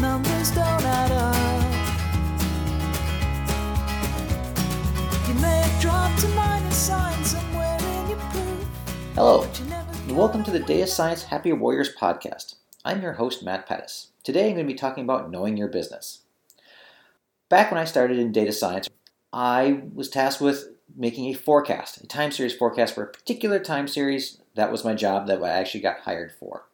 numbers don't add up. You may have dropped a sign somewhere in your proof. Hello, and welcome to the Data Science Happy Warriors podcast. I'm your host, Matt Pettis. Today I'm going to be talking about knowing your business. Back when I started in data science, I was tasked with making a forecast, a time series forecast for a particular time series. That was my job that I actually got hired for.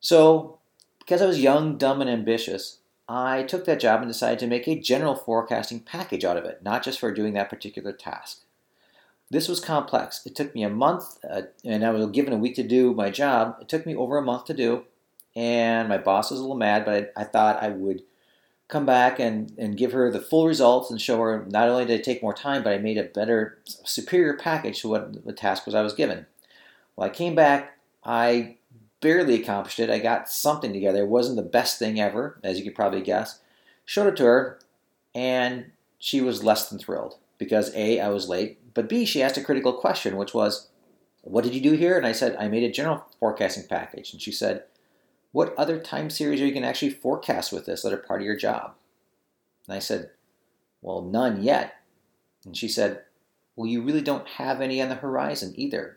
So because I was young, dumb, and ambitious, I took that job and decided to make a general forecasting package out of it, not just for doing that particular task. This was complex. It took me a month, uh, and I was given a week to do my job. It took me over a month to do, and my boss was a little mad, but I, I thought I would come back and, and give her the full results and show her not only did it take more time, but I made a better, superior package to what the task was I was given. Well, I came back, I barely accomplished it. I got something together. It wasn't the best thing ever, as you could probably guess. Showed it to her, and she was less than thrilled because A, I was late, but B, she asked a critical question, which was, What did you do here? And I said, I made a general forecasting package. And she said, What other time series are you going to actually forecast with this that are part of your job? And I said, Well, none yet. And she said, Well, you really don't have any on the horizon either.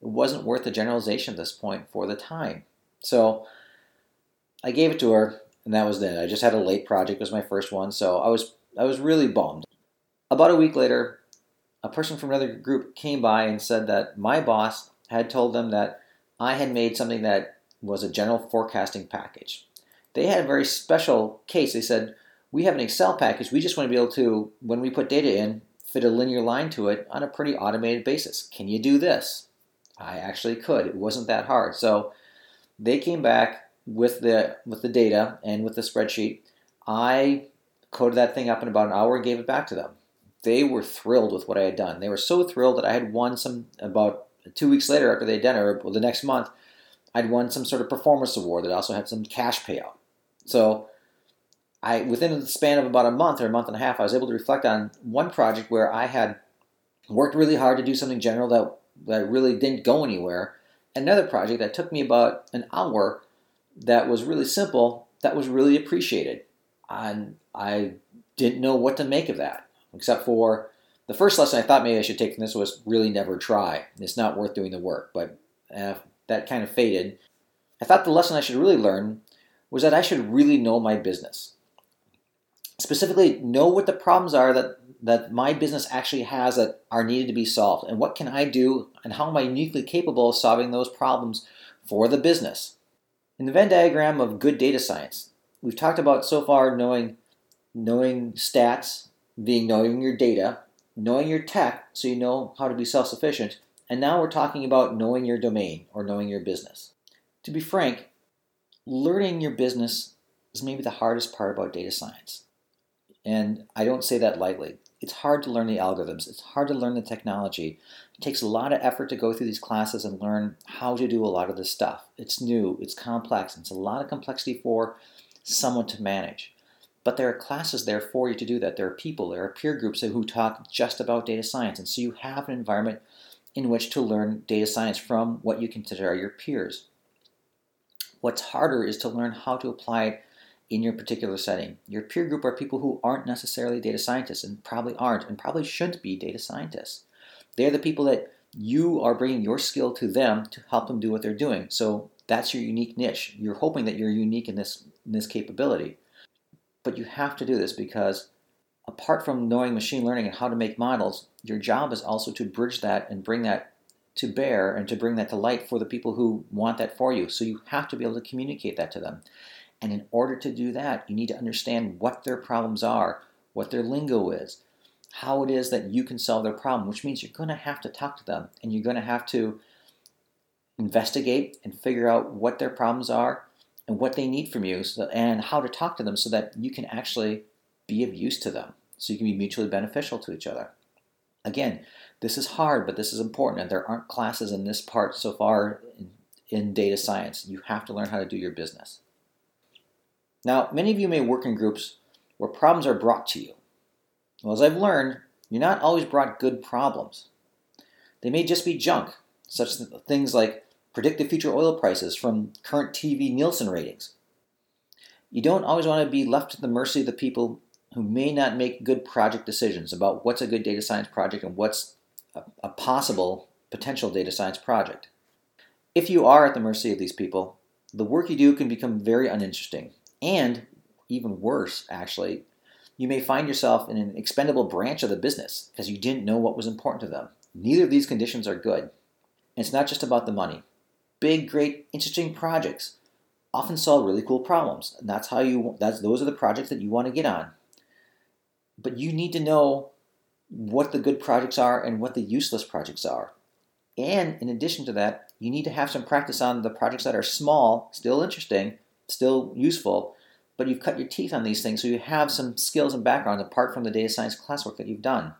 It wasn't worth the generalization at this point for the time. So I gave it to her, and that was it. I just had a late project, it was my first one, so I was I was really bummed. About a week later, a person from another group came by and said that my boss had told them that I had made something that was a general forecasting package. They had a very special case. They said, We have an Excel package. We just want to be able to, when we put data in, fit a linear line to it on a pretty automated basis. Can you do this? I actually could. It wasn't that hard. So they came back with the with the data and with the spreadsheet. I coded that thing up in about an hour and gave it back to them they were thrilled with what I had done. They were so thrilled that I had won some about two weeks later after they'd done it, or the next month, I'd won some sort of performance award that also had some cash payout. So I within the span of about a month or a month and a half, I was able to reflect on one project where I had worked really hard to do something general that that really didn't go anywhere. Another project that took me about an hour that was really simple that was really appreciated. And I didn't know what to make of that except for the first lesson I thought maybe I should take from this was really never try. It's not worth doing the work, but uh, that kind of faded. I thought the lesson I should really learn was that I should really know my business. Specifically, know what the problems are that, that my business actually has that are needed to be solved, and what can I do, and how am I uniquely capable of solving those problems for the business. In the Venn diagram of good data science, we've talked about so far knowing knowing stats, being knowing your data, knowing your tech so you know how to be self sufficient, and now we're talking about knowing your domain or knowing your business. To be frank, learning your business is maybe the hardest part about data science. And I don't say that lightly. It's hard to learn the algorithms, it's hard to learn the technology. It takes a lot of effort to go through these classes and learn how to do a lot of this stuff. It's new, it's complex, it's a lot of complexity for someone to manage. But there are classes there for you to do that. There are people, there are peer groups who talk just about data science. And so you have an environment in which to learn data science from what you consider your peers. What's harder is to learn how to apply it in your particular setting. Your peer group are people who aren't necessarily data scientists and probably aren't and probably shouldn't be data scientists. They're the people that you are bringing your skill to them to help them do what they're doing. So that's your unique niche. You're hoping that you're unique in this in this capability. But you have to do this because apart from knowing machine learning and how to make models, your job is also to bridge that and bring that to bear and to bring that to light for the people who want that for you. So you have to be able to communicate that to them. And in order to do that, you need to understand what their problems are, what their lingo is, how it is that you can solve their problem, which means you're going to have to talk to them and you're going to have to investigate and figure out what their problems are and what they need from you so, and how to talk to them so that you can actually be of use to them so you can be mutually beneficial to each other. Again, this is hard, but this is important, and there aren't classes in this part so far in, in data science. You have to learn how to do your business. Now, many of you may work in groups where problems are brought to you. Well, as I've learned, you're not always brought good problems. They may just be junk, such as things like Predict future oil prices from current TV Nielsen ratings. You don't always want to be left at the mercy of the people who may not make good project decisions about what's a good data science project and what's a, a possible potential data science project. If you are at the mercy of these people, the work you do can become very uninteresting. And even worse, actually, you may find yourself in an expendable branch of the business because you didn't know what was important to them. Neither of these conditions are good. And it's not just about the money. Big, great, interesting projects often solve really cool problems. And that's how you that's those are the projects that you want to get on. But you need to know what the good projects are and what the useless projects are. And in addition to that, you need to have some practice on the projects that are small, still interesting, still useful, but you've cut your teeth on these things so you have some skills and background apart from the data science classwork that you've done.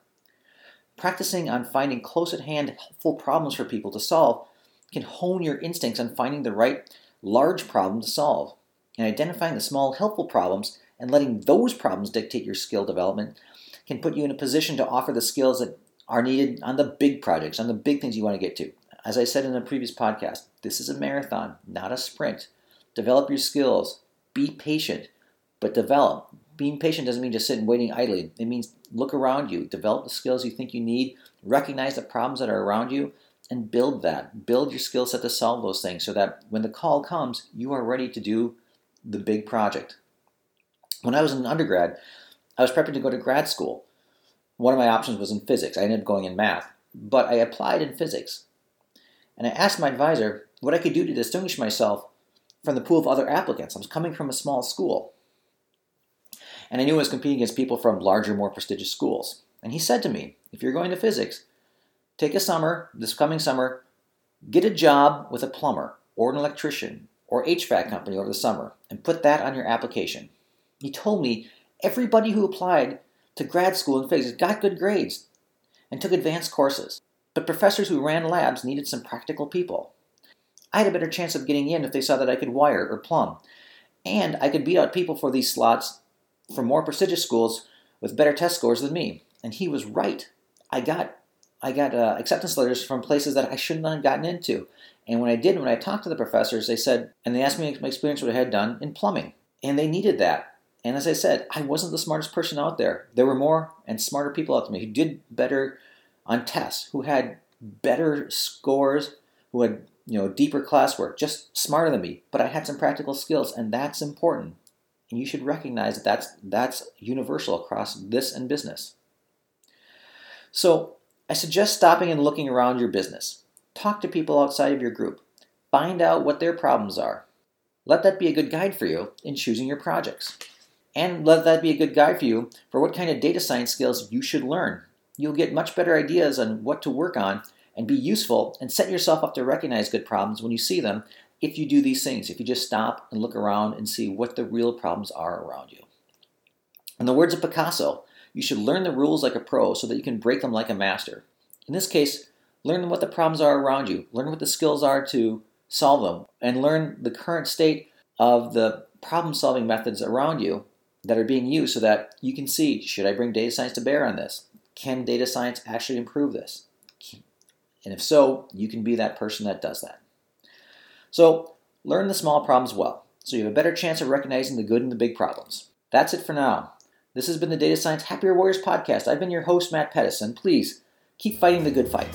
Practicing on finding close at hand helpful problems for people to solve can hone your instincts on finding the right large problem to solve. And identifying the small helpful problems and letting those problems dictate your skill development can put you in a position to offer the skills that are needed on the big projects, on the big things you want to get to. As I said in a previous podcast, this is a marathon, not a sprint. Develop your skills, be patient, but develop. Being patient doesn't mean just sitting waiting idly. It means look around you, develop the skills you think you need, recognize the problems that are around you, and build that. Build your skill set to solve those things so that when the call comes, you are ready to do the big project. When I was an undergrad, I was prepping to go to grad school. One of my options was in physics. I ended up going in math, but I applied in physics. And I asked my advisor what I could do to distinguish myself from the pool of other applicants. I was coming from a small school. And I knew I was competing against people from larger, more prestigious schools. And he said to me, if you're going to physics, take a summer, this coming summer, get a job with a plumber or an electrician or HVAC company over the summer and put that on your application. He told me everybody who applied to grad school in physics got good grades and took advanced courses, but professors who ran labs needed some practical people. I had a better chance of getting in if they saw that I could wire or plumb, and I could beat out people for these slots from more prestigious schools with better test scores than me. And he was right. I got I got uh, acceptance letters from places that I shouldn't have gotten into. And when I did, when I talked to the professors, they said, and they asked me my experience, what I had done in plumbing. And they needed that. And as I said, I wasn't the smartest person out there. There were more and smarter people out there who did better on tests, who had better scores, who had you know deeper classwork, just smarter than me. But I had some practical skills, and that's important. And you should recognize that that's that's universal across this and business. So I suggest stopping and looking around your business. Talk to people outside of your group. Find out what their problems are. Let that be a good guide for you in choosing your projects. And let that be a good guide for you for what kind of data science skills you should learn. You'll get much better ideas on what to work on and be useful and set yourself up to recognize good problems when you see them if you do these things, if you just stop and look around and see what the real problems are around you. In the words of Picasso, you should learn the rules like a pro so that you can break them like a master. In this case, learn what the problems are around you, learn what the skills are to solve them, and learn the current state of the problem solving methods around you that are being used so that you can see should I bring data science to bear on this? Can data science actually improve this? And if so, you can be that person that does that. So, learn the small problems well so you have a better chance of recognizing the good and the big problems. That's it for now. This has been the Data Science Happier Warriors podcast. I've been your host, Matt Pettis, and please keep fighting the good fight.